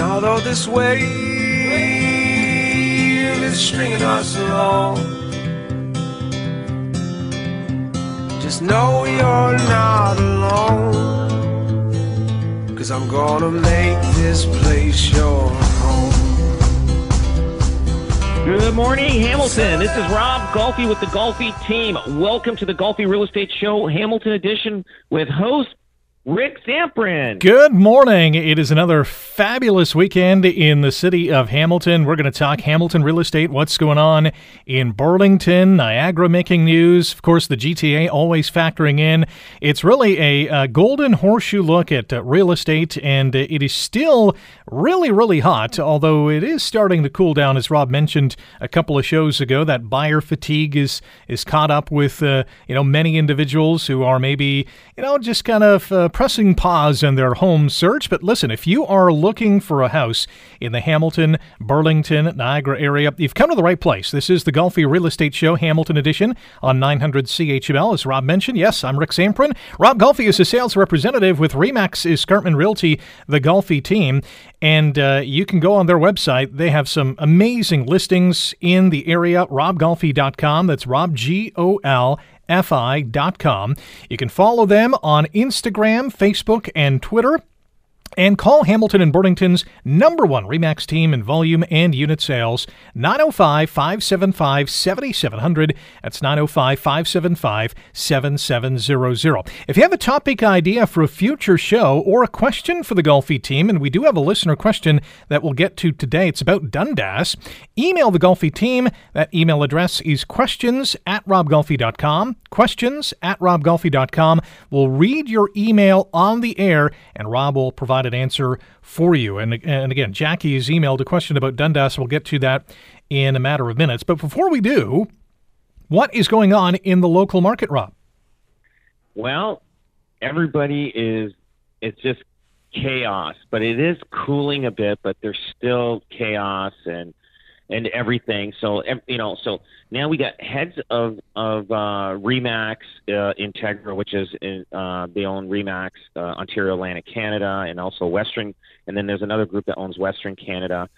And although this wave is stringing us along, just know you're not alone. Cause I'm gonna make this place your home. Good morning, Hamilton. This is Rob Golfi with the Golfi team. Welcome to the Golfi Real Estate Show, Hamilton Edition, with host Rick Zamperin. Good morning. It is another fabulous weekend in the city of Hamilton. We're going to talk Hamilton real estate, what's going on in Burlington, Niagara making news. Of course, the GTA always factoring in. It's really a, a golden horseshoe look at uh, real estate, and uh, it is still really, really hot, although it is starting to cool down, as Rob mentioned a couple of shows ago. That buyer fatigue is is caught up with uh, you know many individuals who are maybe you know just kind of uh, pressing pause in their home search. But listen, if you are looking for a house in the Hamilton, Burlington, Niagara area, you've come to the right place. This is the Golfi Real Estate Show, Hamilton Edition on 900 CHML. As Rob mentioned, yes, I'm Rick Zamperin. Rob Golfi is a sales representative with Remax Escarpment Realty, the Golfi team. And uh, you can go on their website. They have some amazing listings in the area. RobGolfi.com. That's Rob G O L fi.com. You can follow them on Instagram, Facebook, and Twitter. And call Hamilton and Burlington's number one REMAX team in volume and unit sales, 905 575 7700. That's 905 575 7700. If you have a topic idea for a future show or a question for the Golfi team, and we do have a listener question that we'll get to today, it's about Dundas, email the Golfi team. That email address is questions at robgolfi.com. Questions at robgolfi.com. We'll read your email on the air, and Rob will provide an answer for you. And, and again, Jackie has emailed a question about Dundas. We'll get to that in a matter of minutes. But before we do, what is going on in the local market, Rob? Well, everybody is, it's just chaos, but it is cooling a bit, but there's still chaos and and everything. So you know, so now we got heads of of uh, Remax uh, Integra, which is in, uh, they own Remax uh, Ontario Atlantic Canada, and also Western. And then there's another group that owns Western Canada.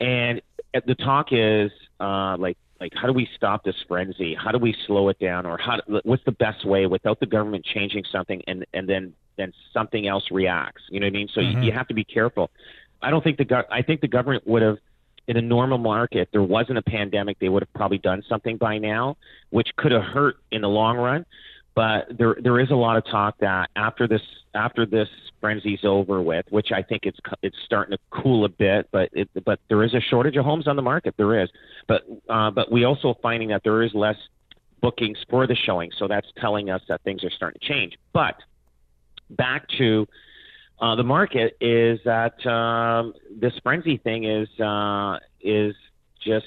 And the talk is uh, like like how do we stop this frenzy? How do we slow it down, or how what's the best way without the government changing something and and then then something else reacts? You know what I mean? So mm-hmm. you, you have to be careful. I don't think the go- I think the government would have in a normal market, there wasn't a pandemic, they would have probably done something by now, which could have hurt in the long run. But there, there is a lot of talk that after this, after this frenzy's over with, which I think it's it's starting to cool a bit, but it, but there is a shortage of homes on the market. There is, but uh, but we also finding that there is less bookings for the showing, so that's telling us that things are starting to change. But back to uh, the market is that um, this frenzy thing is uh, is just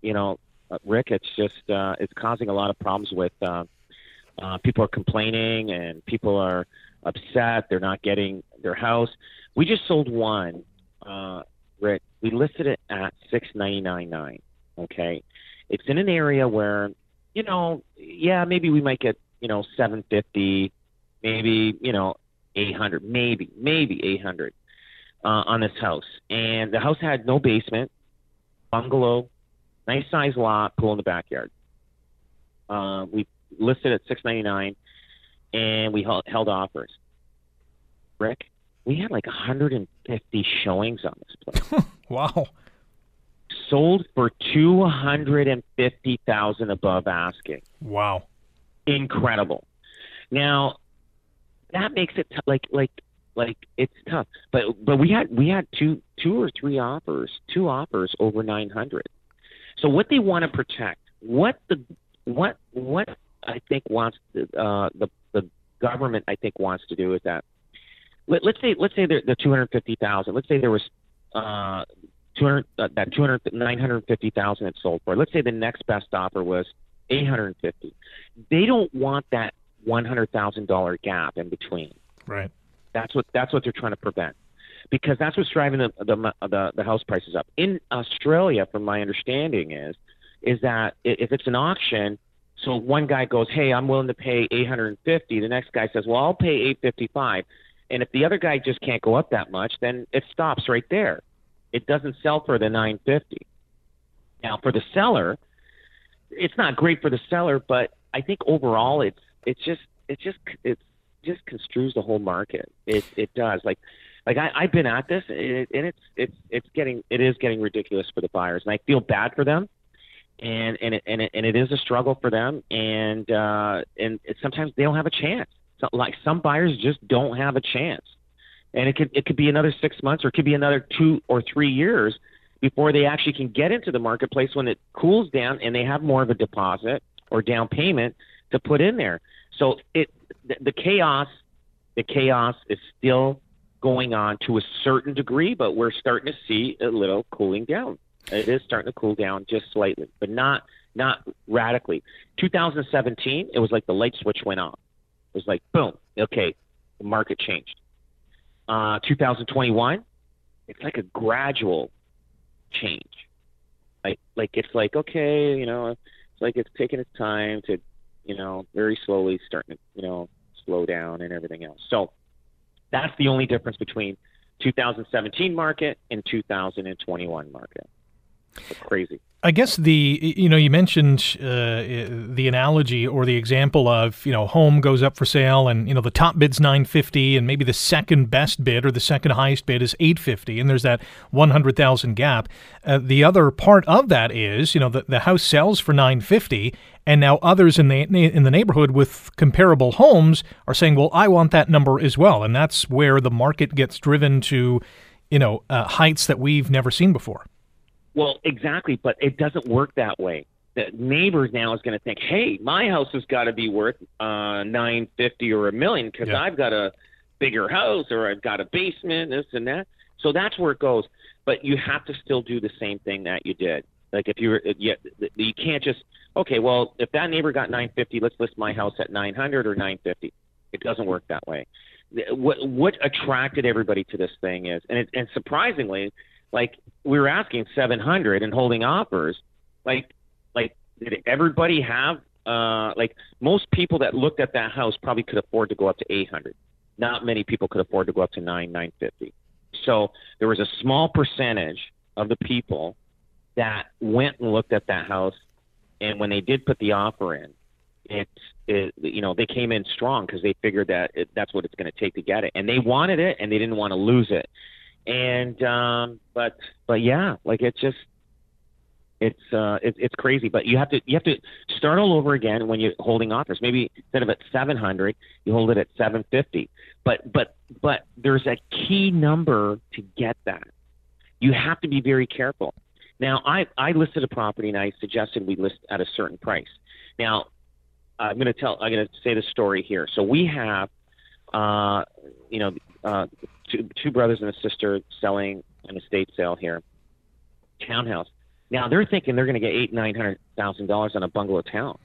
you know uh, Rick it's just uh, it's causing a lot of problems with uh, uh, people are complaining and people are upset. They're not getting their house. We just sold one uh, Rick. We listed it at six ninety nine nine okay? It's in an area where you know yeah maybe we might get you know seven fifty maybe you know 800, maybe, maybe 800 uh, on this house. And the house had no basement, bungalow, nice size lot, pool in the backyard. Uh, we listed at 699 and we held, held offers. Rick, we had like 150 showings on this place. wow. Sold for 250,000 above asking. Wow. Incredible. Now, that makes it t- like like like it's tough. But but we had we had two two or three offers, two offers over 900. So what they want to protect, what the what what I think wants the uh, the the government I think wants to do is that let, us say let's say the, the 250,000. Let's say there was uh, 200 uh, that 200 950,000 it sold for. Let's say the next best offer was 850. They don't want that $100,000 gap in between. Right. That's what that's what they're trying to prevent. Because that's what's driving the the the, the house prices up. In Australia, from my understanding is is that if it's an auction, so one guy goes, "Hey, I'm willing to pay 850." The next guy says, "Well, I'll pay 855." And if the other guy just can't go up that much, then it stops right there. It doesn't sell for the 950. Now, for the seller, it's not great for the seller, but I think overall it's it's just it just it just construes the whole market. It it does. Like like I, I've been at this, and, it, and it's it's it's getting it is getting ridiculous for the buyers, and I feel bad for them, and and it and it, and it is a struggle for them, and uh, and it, sometimes they don't have a chance. So, like some buyers just don't have a chance, and it could it could be another six months or it could be another two or three years before they actually can get into the marketplace when it cools down and they have more of a deposit or down payment to put in there. So it the, the chaos the chaos is still going on to a certain degree, but we're starting to see a little cooling down. It is starting to cool down just slightly, but not not radically. 2017, it was like the light switch went off. It was like boom, okay, the market changed. Uh, 2021, it's like a gradual change. Like like it's like okay, you know, it's like it's taking its time to you know, very slowly starting to, you know, slow down and everything else. So that's the only difference between 2017 market and 2021 market. Crazy. I guess the you know you mentioned uh, the analogy or the example of you know home goes up for sale and you know the top bid's 950 and maybe the second best bid or the second highest bid is 850 and there's that 100,000 gap. Uh, the other part of that is you know the, the house sells for 950 and now others in the in the neighborhood with comparable homes are saying well I want that number as well and that's where the market gets driven to you know uh, heights that we've never seen before. Well, exactly, but it doesn't work that way. The neighbors now is going to think, "Hey, my house has got to be worth uh, nine fifty or a million because yeah. I've got a bigger house or I've got a basement, this and that." So that's where it goes. But you have to still do the same thing that you did. Like if you're, you, you can't just okay. Well, if that neighbor got nine fifty, let's list my house at nine hundred or nine fifty. It doesn't work that way. What what attracted everybody to this thing is, and it, and surprisingly, like we were asking 700 and holding offers like like did everybody have uh like most people that looked at that house probably could afford to go up to 800 not many people could afford to go up to 9 950 so there was a small percentage of the people that went and looked at that house and when they did put the offer in it, it you know they came in strong because they figured that it, that's what it's going to take to get it. And they wanted it and they didn't want to lose it and um, but but yeah, like it's just it's uh it, it's crazy. But you have to you have to start all over again when you're holding offers. Maybe instead of at 700, you hold it at 750. But but but there's a key number to get that. You have to be very careful. Now I I listed a property and I suggested we list at a certain price. Now I'm going to tell I'm going to say the story here. So we have uh you know uh two, two brothers and a sister selling an estate sale here, townhouse. Now they're thinking they're going to get eight nine hundred thousand dollars on a bungalow town,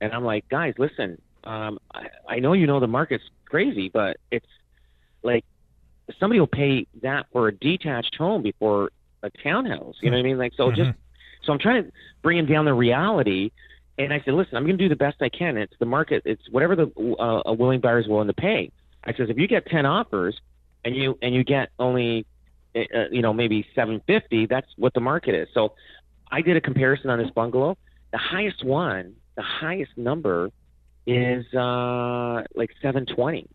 and I'm like, guys, listen, um, I, I know you know the market's crazy, but it's like somebody will pay that for a detached home before a townhouse. You know what I mean? Like so, mm-hmm. just so I'm trying to bring them down the reality. And I said, listen, I'm going to do the best I can. It's the market. It's whatever the uh, a willing buyer is willing to pay. I says, if you get ten offers, and you and you get only uh, you know maybe 750 that's what the market is. So i did a comparison on this bungalow. The highest one the highest number is uh like 720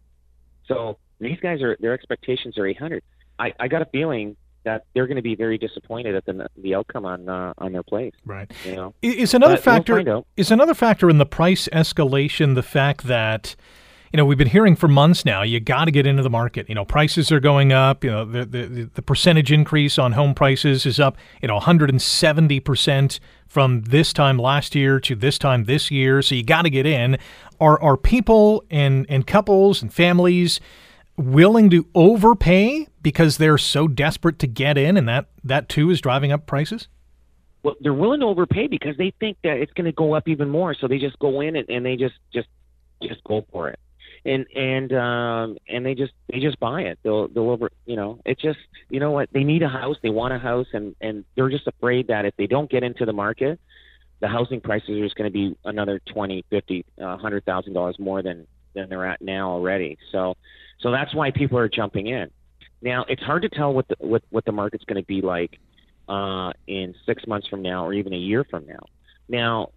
so these guys are their expectations are 800 i i got a feeling that they're going to be very disappointed at the the outcome on uh, on their place. Right. You know, is another but factor we'll is another factor in the price escalation the fact that you know, we've been hearing for months now, you got to get into the market. You know, prices are going up. You know, the, the, the percentage increase on home prices is up, you know, 170% from this time last year to this time this year. So you got to get in. Are, are people and, and couples and families willing to overpay because they're so desperate to get in, and that that too is driving up prices? Well, they're willing to overpay because they think that it's going to go up even more, so they just go in and, and they just just just go for it, and and um, and they just they just buy it. They'll they'll over you know it's just you know what they need a house, they want a house, and and they're just afraid that if they don't get into the market, the housing prices are just going to be another twenty, fifty, a hundred thousand dollars more than than they're at now already. So so that's why people are jumping in. Now it's hard to tell what the what, what the market's going to be like uh, in six months from now or even a year from now. Now,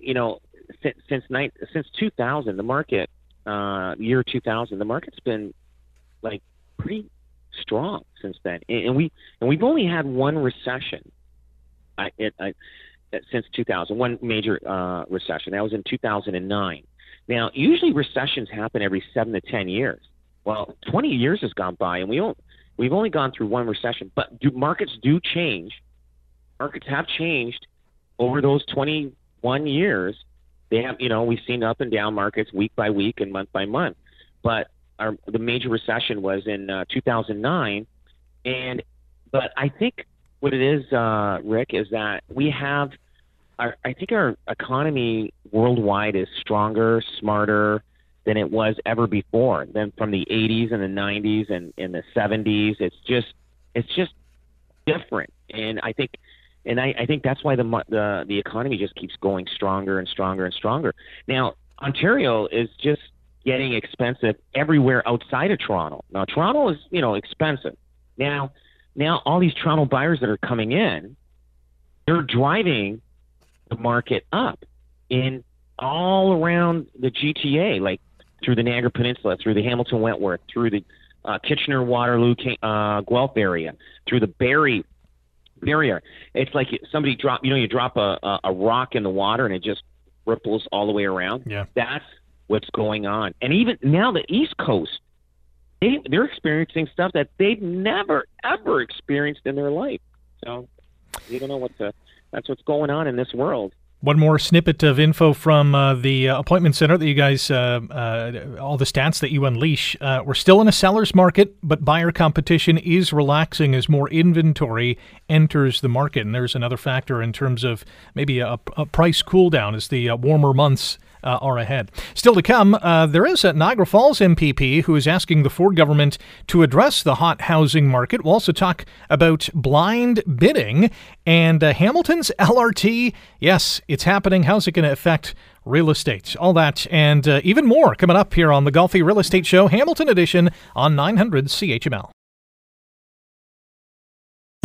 you know, since since, since 2000, the market uh, year 2000, the market's been like pretty strong since then, and, and we and we've only had one recession. I, it, I, since 2000, one major uh, recession. That was in 2009. Now, usually recessions happen every seven to ten years. Well, 20 years has gone by, and we don't, we've only gone through one recession. But do, markets do change. Markets have changed over those 21 years. They have, you know, we've seen up and down markets week by week and month by month. But our, the major recession was in uh, 2009, and but I think what it is, uh, Rick, is that we have, our, I think our economy worldwide is stronger, smarter than it was ever before. Then from the 80s and the 90s and in the 70s, it's just, it's just different. And I think, and I, I think that's why the, the the economy just keeps going stronger and stronger and stronger. Now, Ontario is just getting expensive everywhere outside of Toronto. Now, Toronto is, you know, expensive. Now, now all these Toronto buyers that are coming in, they're driving the market up in all around the GTA, like through the Niagara Peninsula, through the Hamilton Wentworth, through the uh, Kitchener Waterloo uh, Guelph area, through the Barrie area. It's like somebody drop, you know, you drop a, a, a rock in the water and it just ripples all the way around. Yeah. That's what's going on. And even now, the East Coast they they're experiencing stuff that they've never ever experienced in their life. So you don't know what the that's what's going on in this world. One more snippet of info from uh, the uh, appointment center that you guys, uh, uh all the stats that you unleash. Uh, we're still in a seller's market, but buyer competition is relaxing as more inventory enters the market. And there's another factor in terms of maybe a, a price cool down as the warmer months uh, are ahead. Still to come, uh, there is a Niagara Falls MPP who is asking the Ford government to address the hot housing market. We'll also talk about blind bidding and uh, Hamilton's LRT. Yes, it's happening. How's it going to affect real estate? All that and uh, even more coming up here on the Golfi Real Estate Show, Hamilton Edition on 900 CHML.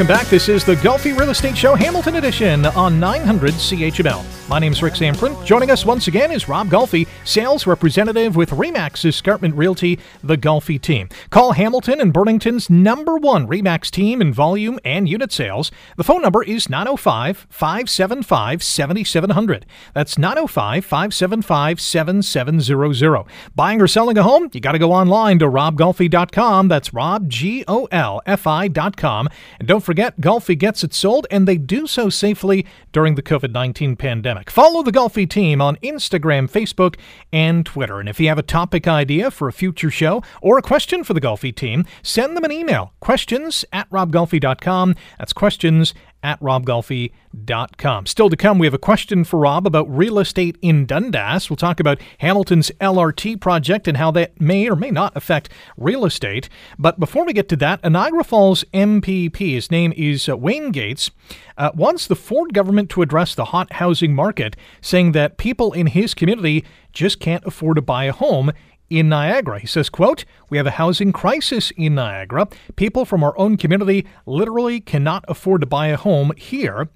Welcome back. This is the Golfi Real Estate Show Hamilton Edition on 900 CHML. My name is Rick Zamperin. Joining us once again is Rob Golfi, sales representative with Remax Escarpment Realty, the Golfi team. Call Hamilton and Burlington's number one Remax team in volume and unit sales. The phone number is 905 575 7700. That's 905 575 7700. Buying or selling a home? You got to go online to robgolfi.com. That's rob, G O L F I.com. And don't forget, Golfi gets it sold, and they do so safely during the COVID 19 pandemic. Follow the Golfi team on Instagram, Facebook, and Twitter. And if you have a topic idea for a future show or a question for the Golfi team, send them an email questions at robgolfi.com. That's questions at robgolfi.com. Still to come, we have a question for Rob about real estate in Dundas. We'll talk about Hamilton's LRT project and how that may or may not affect real estate. But before we get to that, a Niagara Falls MPP, his name is uh, Wayne Gates, uh, wants the Ford government to address the hot housing market, saying that people in his community just can't afford to buy a home in Niagara. He says, quote, "We have a housing crisis in Niagara. People from our own community literally cannot afford to buy a home here."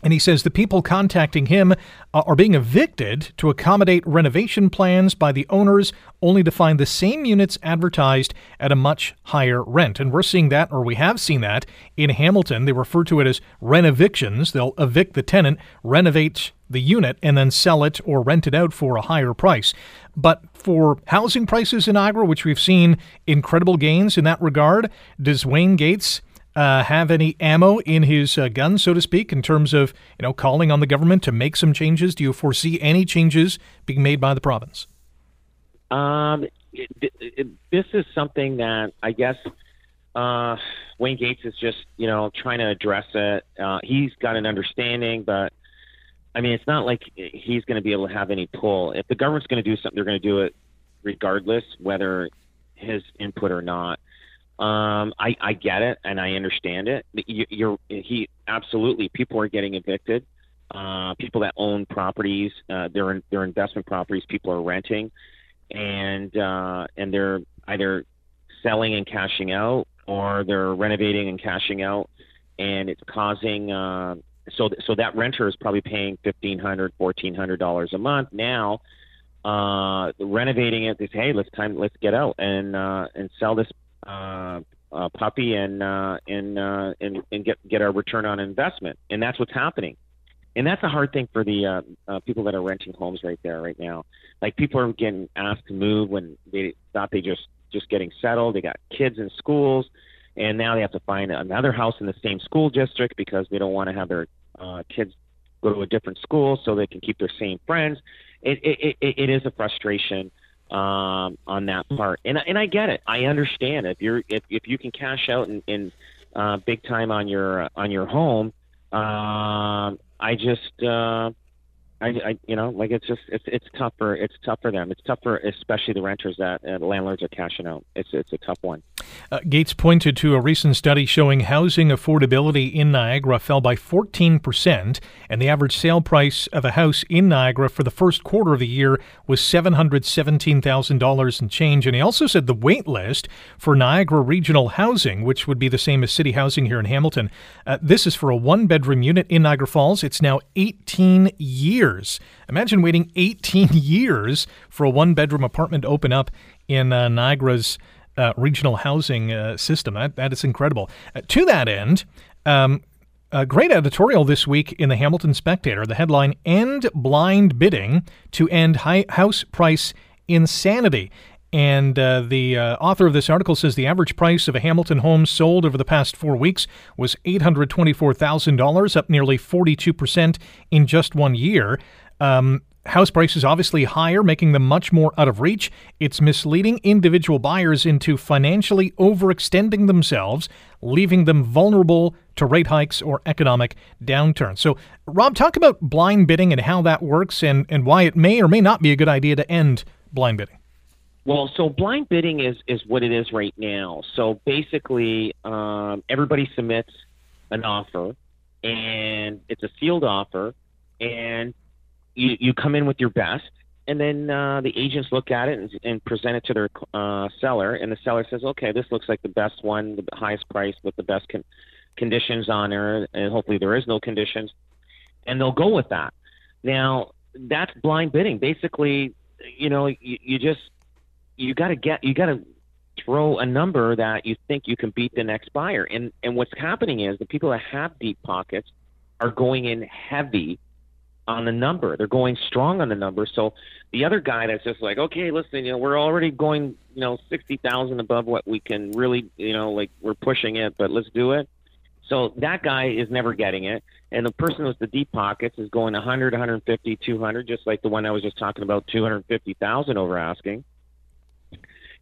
And he says the people contacting him uh, are being evicted to accommodate renovation plans by the owners, only to find the same units advertised at a much higher rent. And we're seeing that, or we have seen that, in Hamilton. They refer to it as renovictions. They'll evict the tenant, renovate the unit, and then sell it or rent it out for a higher price. But for housing prices in Niagara, which we've seen incredible gains in that regard, does Wayne Gates uh, have any ammo in his uh, gun, so to speak, in terms of you know calling on the government to make some changes? Do you foresee any changes being made by the province? Um, it, it, this is something that I guess uh, Wayne Gates is just you know trying to address it. Uh, he's got an understanding, but I mean, it's not like he's going to be able to have any pull. If the government's going to do something, they're going to do it regardless, whether his input or not. Um, I, I get it and I understand it. You, you're he absolutely. People are getting evicted. Uh, people that own properties, uh, they're they're investment properties. People are renting, and uh, and they're either selling and cashing out, or they're renovating and cashing out, and it's causing. Uh, so so that renter is probably paying fifteen hundred, fourteen hundred dollars a month now. Uh, renovating it, they say, hey, let's time, let's get out and uh, and sell this uh, uh, puppy and uh, and uh, and and get get our return on investment, and that's what's happening. And that's a hard thing for the uh, uh, people that are renting homes right there right now. Like people are getting asked to move when they thought they just just getting settled. They got kids in schools, and now they have to find another house in the same school district because they don't want to have their uh, kids go to a different school so they can keep their same friends. It it, it, it is a frustration um, on that part. And and I get it. I understand if you're if if you can cash out in, in uh, big time on your on your home. Um, I just uh, I, I you know like it's just it's it's tough for it's tough for them. It's tough for especially the renters that uh, landlords are cashing out. It's it's a tough one. Uh, Gates pointed to a recent study showing housing affordability in Niagara fell by 14%, and the average sale price of a house in Niagara for the first quarter of the year was $717,000 and change. And he also said the wait list for Niagara Regional Housing, which would be the same as city housing here in Hamilton, uh, this is for a one bedroom unit in Niagara Falls. It's now 18 years. Imagine waiting 18 years for a one bedroom apartment to open up in uh, Niagara's uh, regional housing uh, system. That, that is incredible. Uh, to that end, um, a great editorial this week in the Hamilton Spectator. The headline End Blind Bidding to End high House Price Insanity. And uh, the uh, author of this article says the average price of a Hamilton home sold over the past four weeks was $824,000, up nearly 42% in just one year. Um, House prices obviously higher, making them much more out of reach. It's misleading individual buyers into financially overextending themselves, leaving them vulnerable to rate hikes or economic downturns. So, Rob, talk about blind bidding and how that works and, and why it may or may not be a good idea to end blind bidding. Well, so blind bidding is, is what it is right now. So basically, um, everybody submits an offer, and it's a sealed offer, and you, you come in with your best, and then uh, the agents look at it and, and present it to their uh, seller, and the seller says, "Okay, this looks like the best one, the highest price with the best con- conditions on it, and hopefully there is no conditions," and they'll go with that. Now that's blind bidding. Basically, you know, you, you just you got to get you got to throw a number that you think you can beat the next buyer. And and what's happening is the people that have deep pockets are going in heavy on the number. They're going strong on the number. So the other guy that's just like, okay, listen, you know, we're already going, you know, sixty thousand above what we can really, you know, like we're pushing it, but let's do it. So that guy is never getting it, and the person with the deep pockets is going 100, 150, 200, just like the one I was just talking about, 250,000 over asking.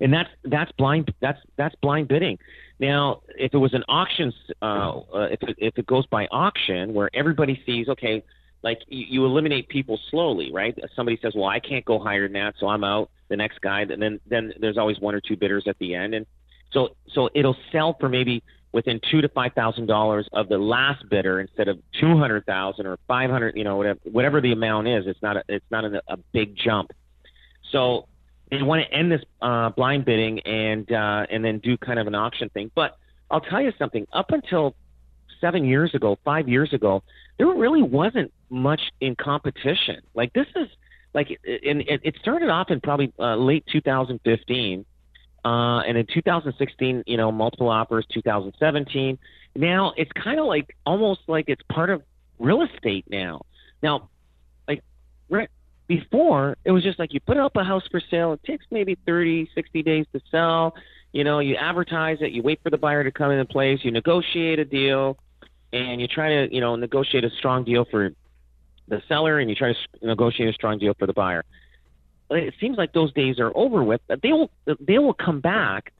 And that's that's blind that's that's blind bidding. Now, if it was an auction, uh, uh, if it, if it goes by auction, where everybody sees, okay, like you, you eliminate people slowly, right? Somebody says, well, I can't go higher than that, so I'm out. The next guy, and then then there's always one or two bidders at the end, and so so it'll sell for maybe within two to five thousand dollars of the last bidder instead of two hundred thousand or five hundred. You know, whatever whatever the amount is. It's not a, it's not a, a big jump. So they want to end this uh, blind bidding and uh, and then do kind of an auction thing. But I'll tell you something. Up until seven years ago, five years ago, there really wasn't much in competition. Like this is like, and it, it started off in probably uh, late 2015, uh, and in 2016, you know, multiple offers. 2017. Now it's kind of like almost like it's part of real estate now. Now, like before it was just like you put up a house for sale. It takes maybe 30 60 days to sell. You know you advertise it you wait for the buyer to come into place you negotiate a deal and you try to you know negotiate a strong deal for the seller and you try to negotiate a strong deal for the buyer. It seems like those days are over with. But they will they will come back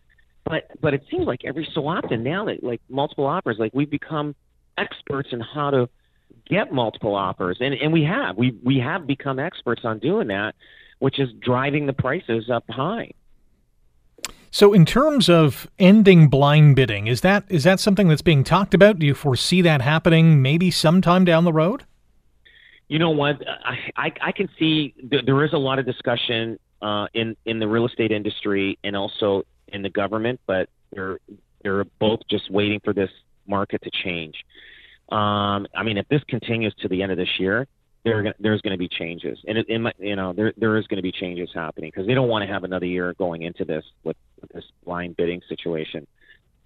but but it seems like every so often now that like multiple offers like we've become experts in how to get multiple offers, and and we have we we have become experts on doing that, which is driving the prices up high. So, in terms of ending blind bidding, is that is that something that's being talked about? Do you foresee that happening maybe sometime down the road? You know what? I I, I can see th- there is a lot of discussion uh, in in the real estate industry and also in the government, but they're they're both just waiting for this market to change. Um, I mean, if this continues to the end of this year, there there's going to be changes, and it, it might, you know there there is going to be changes happening because they don't want to have another year going into this with, with this blind bidding situation.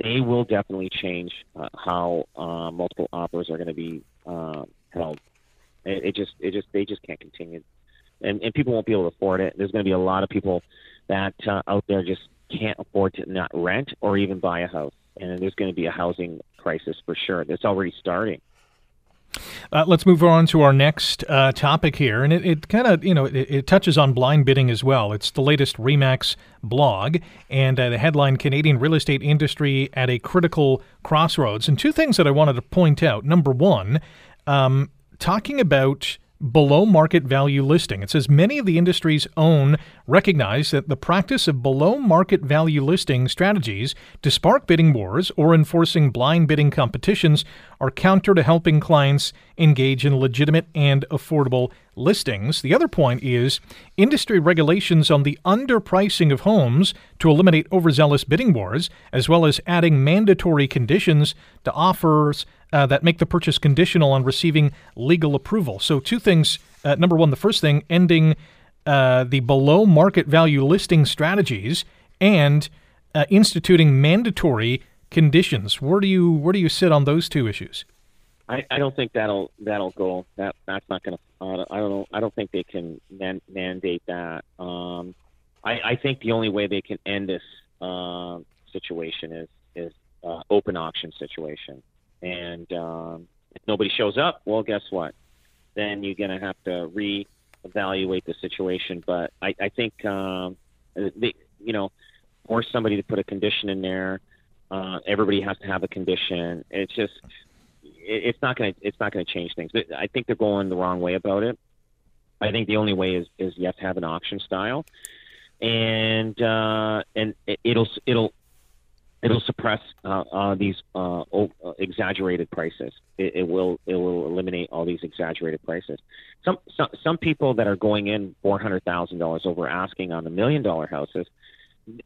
They will definitely change uh, how uh, multiple offers are going to be uh, held. It, it just it just they just can't continue, and and people won't be able to afford it. There's going to be a lot of people that uh, out there just can't afford to not rent or even buy a house and there's going to be a housing crisis for sure. That's already starting. Uh, let's move on to our next uh, topic here, and it, it kind of you know it, it, touches on blind bidding as well. It's the latest Remax blog, and uh, the headline: Canadian real estate industry at a critical crossroads. And two things that I wanted to point out. Number one, um, talking about below market value listing. It says many of the industry's own recognize that the practice of below market value listing strategies to spark bidding wars or enforcing blind bidding competitions are counter to helping clients engage in legitimate and affordable listings. The other point is industry regulations on the underpricing of homes to eliminate overzealous bidding wars, as well as adding mandatory conditions to offers uh, that make the purchase conditional on receiving legal approval. So, two things. Uh, number one, the first thing, ending uh, the below market value listing strategies and uh, instituting mandatory conditions. Where do you where do you sit on those two issues? I, I don't think that'll that'll go. That that's not going to. I don't know. I don't think they can man, mandate that. Um, I, I think the only way they can end this uh, situation is is uh, open auction situation. And um, if nobody shows up, well, guess what? Then you're going to have to re-evaluate the situation. But I, I think um, they, you know, force somebody to put a condition in there. Uh, everybody has to have a condition. It's just, it, it's not going to, it's not going to change things. I think they're going the wrong way about it. I think the only way is is you have to have an auction style, and uh, and it'll it'll it'll suppress uh, uh, these uh, uh, exaggerated prices. It, it, will it will eliminate all these exaggerated prices. Some some, some people that are going in four hundred thousand dollars over asking on the million dollar houses,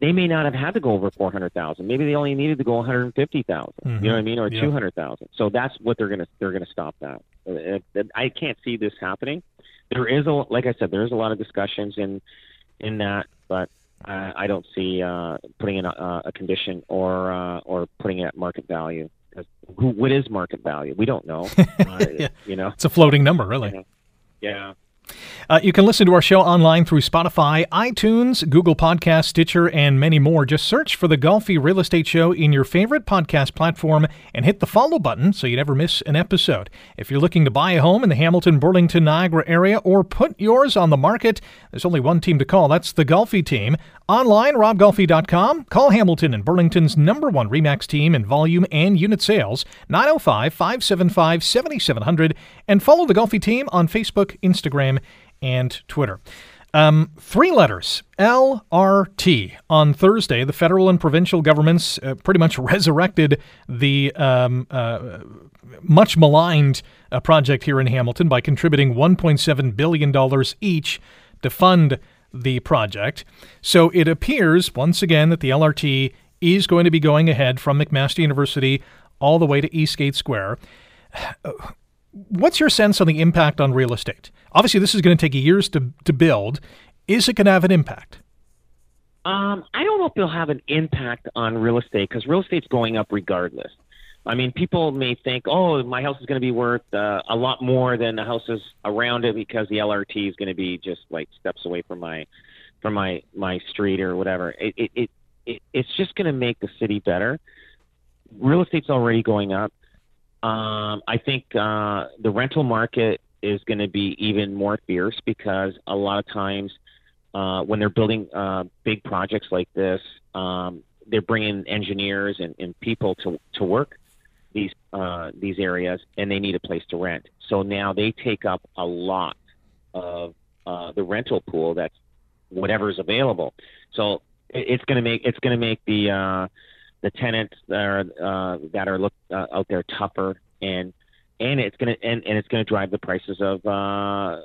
they may not have had to go over four hundred thousand. Maybe they only needed to go one hundred fifty thousand. Mm-hmm. You know what I mean, or yeah. two hundred thousand. So that's what they're gonna they're gonna stop that. Uh, I can't see this happening. There is a like I said, there is a lot of discussions in in that, but uh, I don't see uh, putting in a, a condition or uh, or putting it at market value. Who, what is market value? We don't know. Uh, yeah. You know, it's a floating number, really. Yeah. Uh, you can listen to our show online through Spotify, iTunes, Google Podcast, Stitcher, and many more. Just search for the Golfi Real Estate Show in your favorite podcast platform and hit the follow button so you never miss an episode. If you're looking to buy a home in the Hamilton, Burlington, Niagara area or put yours on the market, there's only one team to call. That's the Golfi team. Online, robgolfi.com. Call Hamilton and Burlington's number one REMAX team in volume and unit sales, 905 575 7700, and follow the Golfi team on Facebook, Instagram, and Twitter. Um, three letters LRT. On Thursday, the federal and provincial governments uh, pretty much resurrected the um, uh, much maligned uh, project here in Hamilton by contributing $1.7 billion each to fund the project. So it appears, once again, that the LRT is going to be going ahead from McMaster University all the way to Eastgate Square. What's your sense on the impact on real estate? Obviously, this is going to take years to, to build. Is it going to have an impact? Um, I don't know if it'll have an impact on real estate because real estate's going up regardless. I mean, people may think, oh, my house is going to be worth uh, a lot more than the houses around it because the LRT is going to be just like steps away from my from my my street or whatever. It it, it, it it's just going to make the city better. Real estate's already going up. Um, I think uh, the rental market is going to be even more fierce because a lot of times uh, when they're building uh, big projects like this, um, they're bringing engineers and, and people to to work these uh, these areas, and they need a place to rent. So now they take up a lot of uh, the rental pool that's whatever is available. So it's going to make it's going to make the uh, the tenants that are uh, that are look uh, out there tougher, and and it's going to and, and it's to drive the prices of uh,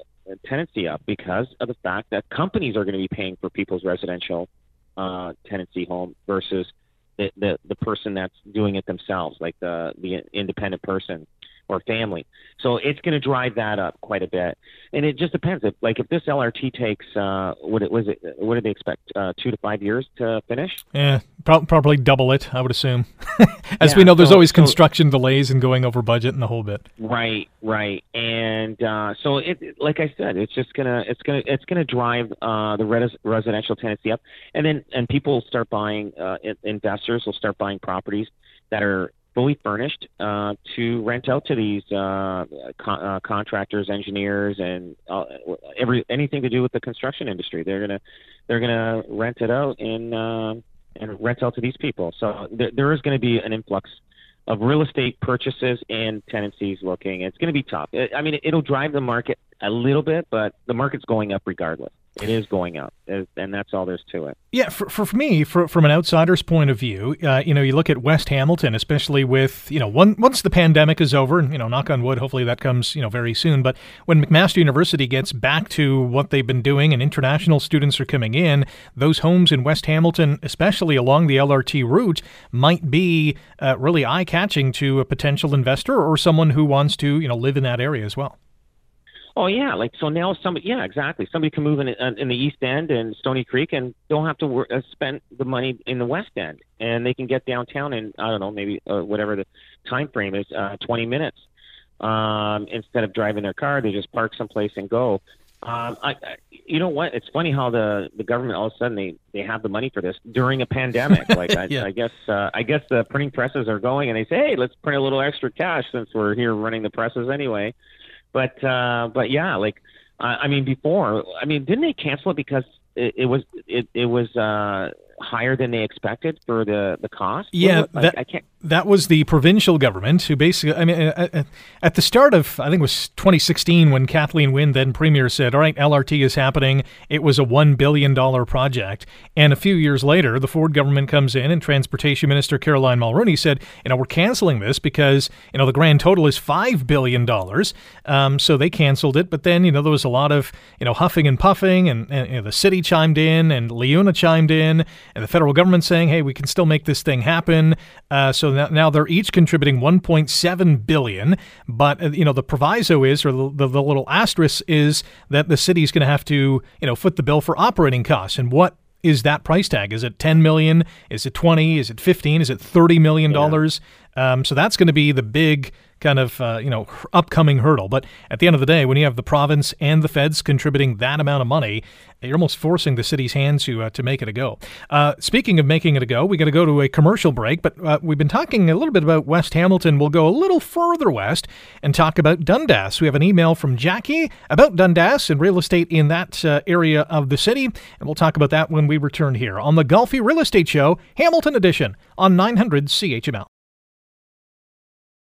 tenancy up because of the fact that companies are going to be paying for people's residential uh, tenancy home versus the, the the person that's doing it themselves, like the the independent person or family. So it's going to drive that up quite a bit, and it just depends. If like if this LRT takes, uh, what it was it? What do they expect? Uh, two to five years to finish? Yeah, pro- probably double it, I would assume. As Yeah, we know, there's so- always so- construction delays and going over budget and the whole bit. Right, right, and uh, so it, it- like I said, it's just gonna, it's gonna, it's gonna drive uh, the res- residential tenancy up, and then and people will start buying, uh, investors will start buying properties that are fully furnished uh, to rent out to these uh, uh, contractors, engineers, and uh, every anything to do with the construction industry. They're gonna, they're gonna rent it out and uh, and rent out to these people. So there, there is going to be an influx of real estate purchases and tenancies looking. It's going to be tough. I mean, it'll drive the market a little bit, but the market's going up regardless. It is going up, and that's all there's to it. Yeah, for, for, me, for, from an outsider's point of view, uh, you know, you look at West Hamilton, especially with, you know, one, once the pandemic is over, and, you know, knock on wood, hopefully that comes, you know, very soon. But when McMaster University gets back to what they've been doing and international students are coming in, those homes in West Hamilton, especially along the LRT route, might be uh, really eye catching to a potential investor or someone who wants to, you know, live in that area as well. Oh yeah, like so now somebody yeah exactly somebody can move in in the East End and Stoney Creek and don't have to wor- uh, spend the money in the West End and they can get downtown in I don't know maybe uh, whatever the time frame is uh, 20 minutes um, instead of driving their car they just park someplace and go. Um, I, I, you know what? It's funny how the the government all of a sudden they they have the money for this during a pandemic. Like I, Yeah. I guess uh, I guess the printing presses are going and they say, hey, let's print a little extra cash since we're here running the presses anyway. But uh, but yeah, like I mean, before I mean, didn't they cancel it because it, it was it it was uh, higher than they expected for the the cost? Yeah, like, that- I can't. That was the provincial government who basically, I mean, at the start of, I think it was 2016 when Kathleen Wynne, then premier, said, all right, LRT is happening. It was a $1 billion project. And a few years later, the Ford government comes in and Transportation Minister Caroline Mulroney said, you know, we're canceling this because, you know, the grand total is $5 billion. Um, so they canceled it. But then, you know, there was a lot of, you know, huffing and puffing and, and you know, the city chimed in and Leuna chimed in and the federal government saying, hey, we can still make this thing happen. Uh, so now, now they're each contributing 1.7 billion, but uh, you know the proviso is, or the, the, the little asterisk is that the city is going to have to you know foot the bill for operating costs. And what is that price tag? Is it 10 million? Is it 20? Is it 15? Is it 30 million dollars? Um, so that's going to be the big kind of uh, you know upcoming hurdle. But at the end of the day, when you have the province and the feds contributing that amount of money, you're almost forcing the city's hand to uh, to make it a go. Uh, speaking of making it a go, we got to go to a commercial break, but uh, we've been talking a little bit about West Hamilton. We'll go a little further west and talk about Dundas. We have an email from Jackie about Dundas and real estate in that uh, area of the city, and we'll talk about that when we return here on the Golfi Real Estate Show, Hamilton Edition on 900 CHML.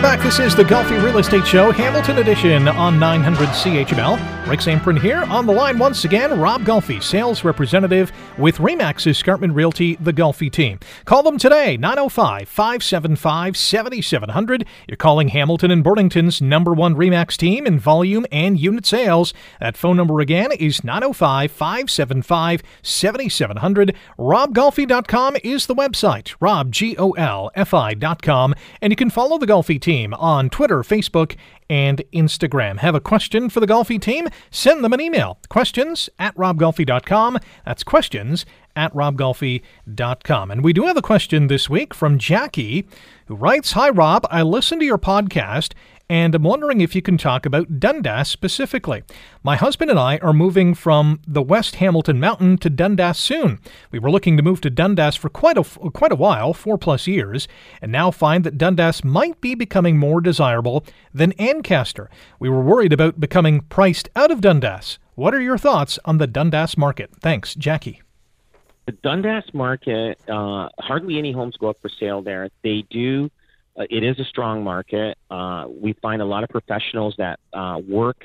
Welcome back. This is the Golfi Real Estate Show, Hamilton Edition on 900 CHML. Rick Zamperin here on the line once again. Rob Golfi, sales representative with Remax Escarpment Realty, the Golfi team. Call them today, 905 575 7700. You're calling Hamilton and Burlington's number one Remax team in volume and unit sales. That phone number again is 905 575 7700. RobGolfi.com is the website, robgolfi.com. And you can follow the Golfi team on Twitter, Facebook, and Instagram. Have a question for the Golfi team? Send them an email. Questions at robgolfi.com. That's questions at robgolfi.com. And we do have a question this week from Jackie, who writes Hi, Rob. I listened to your podcast and I'm wondering if you can talk about Dundas specifically. My husband and I are moving from the West Hamilton Mountain to Dundas soon. We were looking to move to Dundas for quite a quite a while, four plus years, and now find that Dundas might be becoming more desirable than Ancaster. We were worried about becoming priced out of Dundas. What are your thoughts on the Dundas market? Thanks, Jackie. The Dundas market, uh, hardly any homes go up for sale there. They do it is a strong market. Uh, we find a lot of professionals that uh, work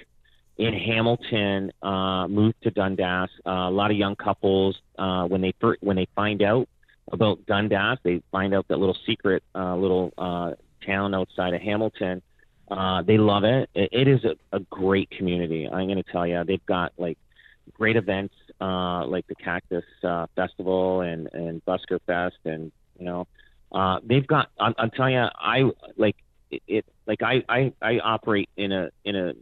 in Hamilton uh, move to Dundas. Uh, a lot of young couples uh, when they when they find out about Dundas, they find out that little secret uh, little uh, town outside of Hamilton. Uh, they love it. It, it is a, a great community. I'm going to tell you, they've got like great events uh, like the Cactus uh, Festival and and Busker Fest, and you know uh, they've got. I'm, I'm telling you, I like it, it. Like I, I, I operate in a in a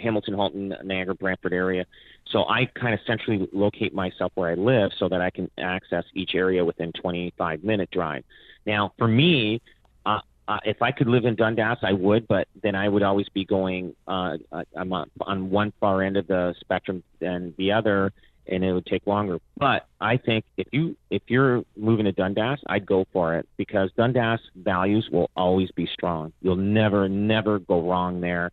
Hamilton, Halton, Niagara, Brantford area, so I kind of centrally locate myself where I live so that I can access each area within 25 minute drive. Now, for me, uh, uh, if I could live in Dundas, I would, but then I would always be going. Uh, I'm on, on one far end of the spectrum than the other, and it would take longer. But I think if you if you're moving to Dundas, I'd go for it because Dundas values will always be strong. You'll never never go wrong there.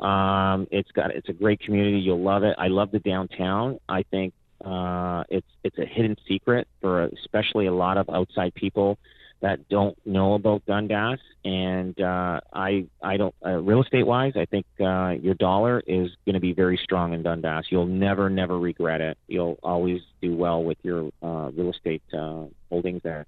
Um, it's got it's a great community. You'll love it. I love the downtown. I think uh, it's it's a hidden secret for especially a lot of outside people that don't know about Dundas, and uh, I I don't uh, real estate wise, I think uh, your dollar is going to be very strong in Dundas. You'll never never regret it. You'll always do well with your uh, real estate uh, holdings there.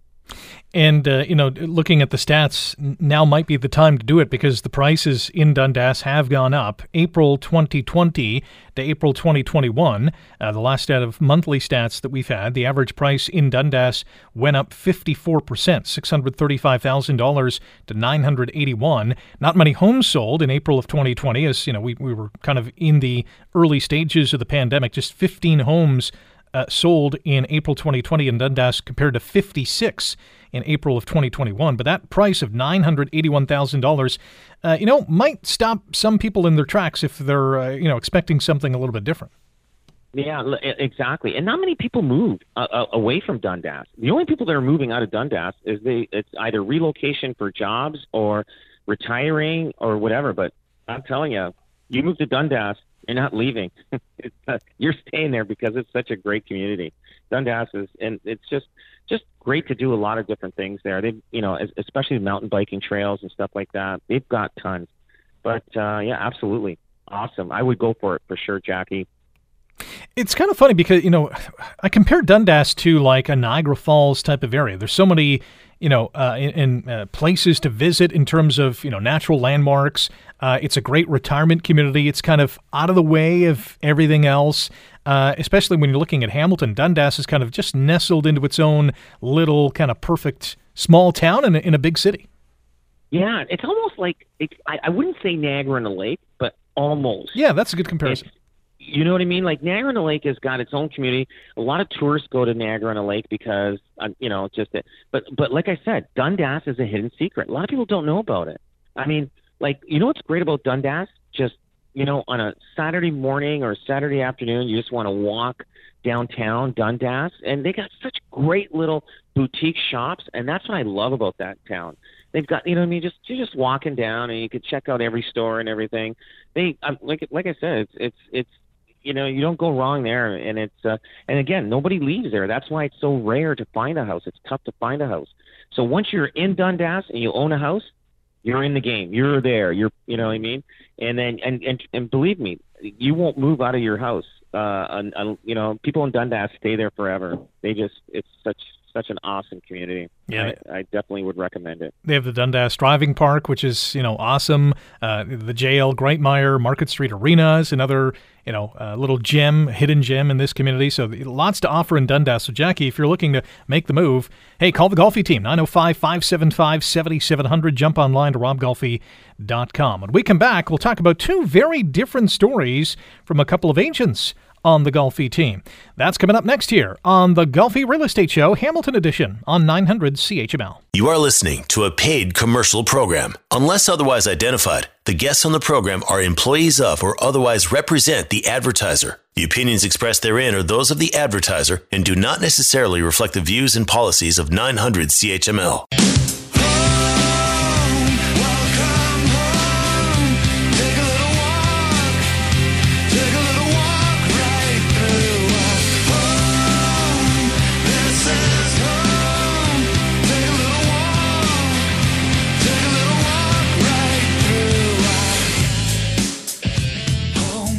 And, uh, you know, looking at the stats, now might be the time to do it because the prices in Dundas have gone up. April 2020 to April 2021, uh, the last set of monthly stats that we've had, the average price in Dundas went up 54%, $635,000 to 981 Not many homes sold in April of 2020, as, you know, we, we were kind of in the early stages of the pandemic, just 15 homes uh, sold in April 2020 in Dundas compared to 56 in April of 2021. But that price of $981,000, uh, you know, might stop some people in their tracks if they're, uh, you know, expecting something a little bit different. Yeah, exactly. And not many people move uh, uh, away from Dundas. The only people that are moving out of Dundas is they it's either relocation for jobs or retiring or whatever. But I'm telling you, you move to Dundas, you're not leaving. you're staying there because it's such a great community. Dundas is, and it's just just great to do a lot of different things there. They, you know, especially mountain biking trails and stuff like that. They've got tons. But uh, yeah, absolutely awesome. I would go for it for sure, Jackie. It's kind of funny because you know I compare Dundas to like a Niagara Falls type of area. There's so many you know, uh, in, in uh, places to visit in terms of you know natural landmarks. Uh, it's a great retirement community. It's kind of out of the way of everything else. Uh, especially when you're looking at Hamilton, Dundas is kind of just nestled into its own little kind of perfect small town in a, in a big city. Yeah, it's almost like it, I, I wouldn't say Niagara on the Lake, but almost. Yeah, that's a good comparison. It's- you know what I mean? Like Niagara on the Lake has got its own community. A lot of tourists go to Niagara on the Lake because, uh, you know, just it. But but like I said, Dundas is a hidden secret. A lot of people don't know about it. I mean, like you know what's great about Dundas? Just you know, on a Saturday morning or Saturday afternoon, you just want to walk downtown Dundas, and they got such great little boutique shops, and that's what I love about that town. They've got, you know, what I mean, just you're just walking down, and you could check out every store and everything. They, um, like, like I said, it's, it's, it's, you know, you don't go wrong there, and it's, uh, and again, nobody leaves there. That's why it's so rare to find a house. It's tough to find a house. So once you're in Dundas and you own a house, you're in the game. You're there. You're, you know what I mean? And then, and and and believe me, you won't move out of your house. Uh, and, and you know, people in Dundas stay there forever. They just, it's such such an awesome community. Yeah. I, I definitely would recommend it. They have the Dundas Driving Park, which is you know awesome. Uh, the JL Grightmire Market Street Arena is another you know uh, little gem, hidden gem in this community. So lots to offer in Dundas. So Jackie, if you're looking to make the move, hey, call the Golfi team 905-575-7700. Jump online to robgolfi.com. When we come back, we'll talk about two very different stories from a couple of agents on the Golfi team. That's coming up next here on the Golfi Real Estate Show, Hamilton Edition on 900 CHML. You are listening to a paid commercial program. Unless otherwise identified, the guests on the program are employees of or otherwise represent the advertiser. The opinions expressed therein are those of the advertiser and do not necessarily reflect the views and policies of 900 CHML.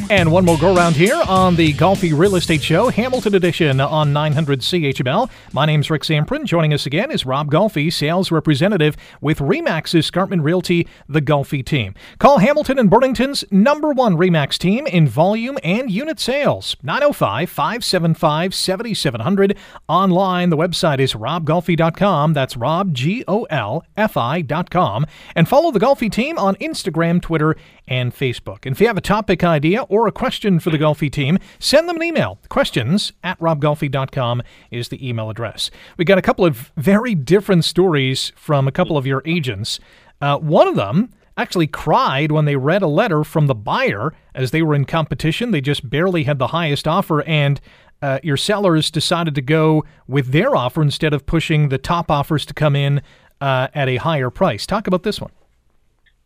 And one more go round here on the Golfi Real Estate Show, Hamilton Edition on 900 CHML. My name's Rick Zamperin. Joining us again is Rob Golfi, sales representative with Remax Escarpment Realty, the Golfi team. Call Hamilton and Burlington's number one Remax team in volume and unit sales. 905 575 7700. Online, the website is robgolfi.com. That's Rob, G O L F I.com. And follow the Golfi team on Instagram, Twitter, and Facebook. And if you have a topic idea or a question for the Golfi team, send them an email. Questions at robgolfi.com is the email address. We got a couple of very different stories from a couple of your agents. Uh, one of them actually cried when they read a letter from the buyer as they were in competition. They just barely had the highest offer, and uh, your sellers decided to go with their offer instead of pushing the top offers to come in uh, at a higher price. Talk about this one.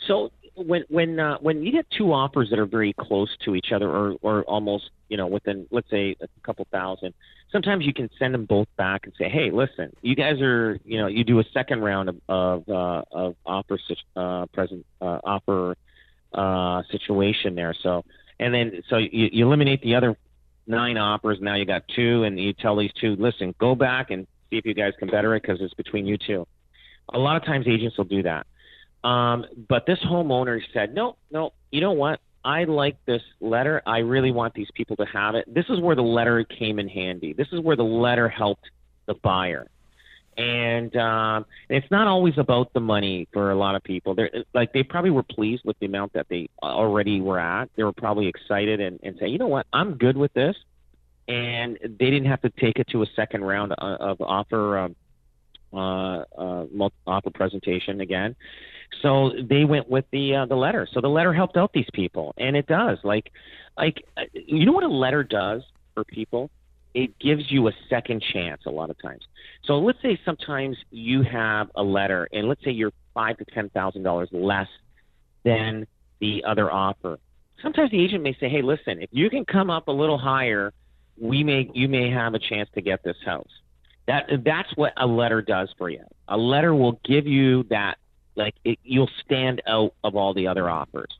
So when when uh, when you get two offers that are very close to each other or or almost you know within let's say a couple thousand sometimes you can send them both back and say hey listen you guys are you know you do a second round of of, uh, of offer uh, present uh, offer uh, situation there. So and then so you, you eliminate the other nine offers now you got two and you tell these two listen go back and see if you guys can better it because it's between you two. A lot of times agents will do that um, but this homeowner said, no, no, you know what? I like this letter. I really want these people to have it. This is where the letter came in handy. This is where the letter helped the buyer. And um, it's not always about the money for a lot of people. They're like they probably were pleased with the amount that they already were at. They were probably excited and, and say, you know what, I'm good with this. And they didn't have to take it to a second round of offer um, uh, uh, offer presentation again. So they went with the uh, the letter. So the letter helped out these people, and it does. Like, like uh, you know what a letter does for people? It gives you a second chance a lot of times. So let's say sometimes you have a letter, and let's say you're five to ten thousand dollars less than the other offer. Sometimes the agent may say, "Hey, listen, if you can come up a little higher, we may you may have a chance to get this house." That that's what a letter does for you. A letter will give you that like it, you'll stand out of all the other offers,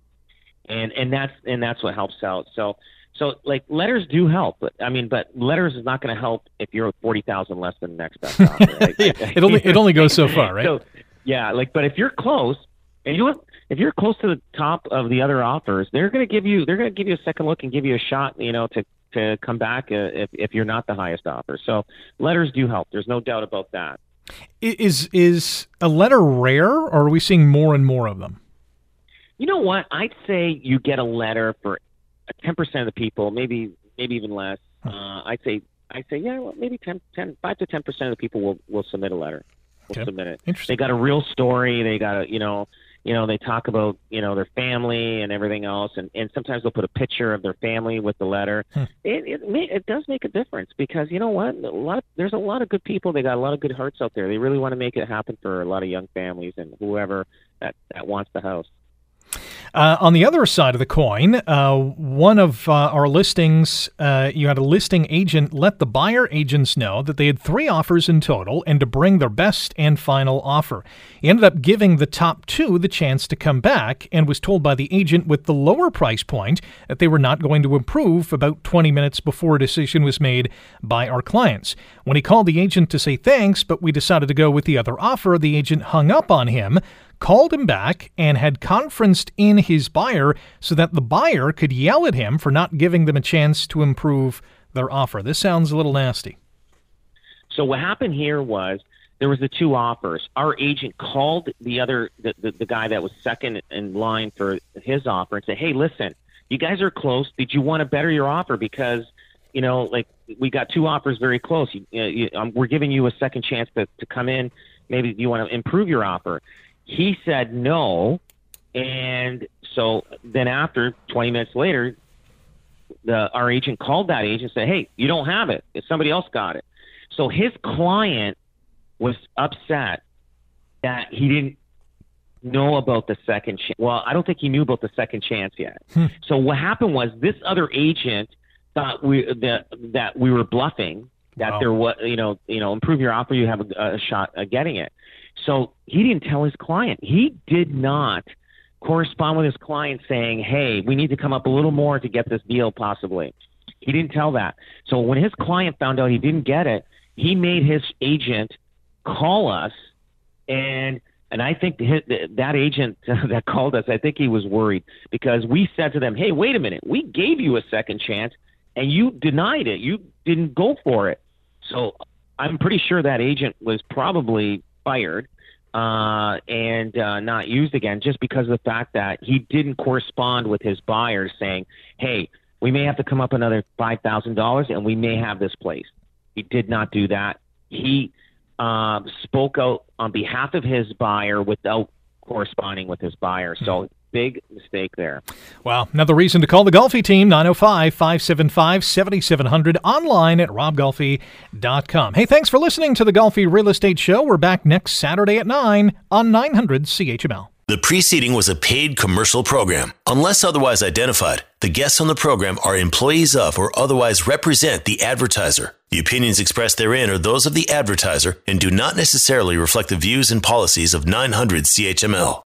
and and that's and that's what helps out. So So like letters do help, but I mean, but letters is not going to help if you're forty thousand less than the next best offer. Yeah, it only it only goes so far, right? So, yeah, like, but if you're close, and you? If you're close to the top of the other offers, they're going to give you they're going to give you a second look and give you a shot, you know, to to come back uh, if if you're not the highest offer. So letters do help. There's no doubt about that. Is is a letter rare, or are we seeing more and more of them? You know what? I'd say you get a letter for ten percent of the people, maybe maybe even less. Uh, I'd say I'd say yeah, well, maybe 10, 10, 5 to ten percent of the people will will submit a letter. Will Okay. submit it. Interesting. They got a real story. They got a you know you know they talk about you know their family and everything else, and and sometimes they'll put a picture of their family with the letter. Hmm. It it may, it does make a difference because you know what a lot of, there's a lot of good people. They got a lot of good hearts out there. They really want to make it happen for a lot of young families and whoever that that wants the house. Uh, on the other side of the coin, uh, one of uh, our listings, uh, you had a listing agent let the buyer agents know that they had three offers in total and to bring their best and final offer. He ended up giving the top two the chance to come back and was told by the agent with the lower price point that they were not going to improve about 20 minutes before a decision was made by our clients. When he called the agent to say thanks, but we decided to go with the other offer, the agent hung up on him called him back and had conferenced in his buyer so that the buyer could yell at him for not giving them a chance to improve their offer. This sounds a little nasty. So what happened here was there was the two offers. Our agent called the other the, the, the guy that was second in line for his offer and said, "Hey, listen, you guys are close. Did you want to better your offer because you know like we got two offers very close. You, you, um, we're giving you a second chance to to come in. Maybe you want to improve your offer." He said no, and so then after 20 minutes later, the our agent called that agent and said, "Hey, you don't have it. Somebody else got it." So his client was upset that he didn't know about the second chance. Well, I don't think he knew about the second chance yet. Hmm. So what happened was this other agent thought we that that we were bluffing that Wow. there was you know you know improve your offer you have a, a shot at getting it. So he didn't tell his client. He did not correspond with his client saying, "Hey, we need to come up a little more to get this deal possibly." He didn't tell that. So when his client found out he didn't get it, he made his agent call us and and I think his, that agent that called us, I think he was worried because we said to them, "Hey, wait a minute. We gave you a second chance and you denied it. You didn't go for it." So I'm pretty sure that agent was probably fired uh, and uh, not used again just because of the fact that he didn't correspond with his buyers saying, "Hey, we may have to come up another five thousand dollars, and we may have this place." He did not do that. He um, spoke out on behalf of his buyer without corresponding with his buyer. So big mistake there. Wow. Another reason to call the Golfi team, 905 575 7700, online at robgolfi.com. Hey, thanks for listening to the Golfi Real Estate Show. We're back next Saturday at 9 on 900 CHML. The preceding was a paid commercial program. Unless otherwise identified, the guests on the program are employees of or otherwise represent the advertiser. The opinions expressed therein are those of the advertiser and do not necessarily reflect the views and policies of 900 CHML.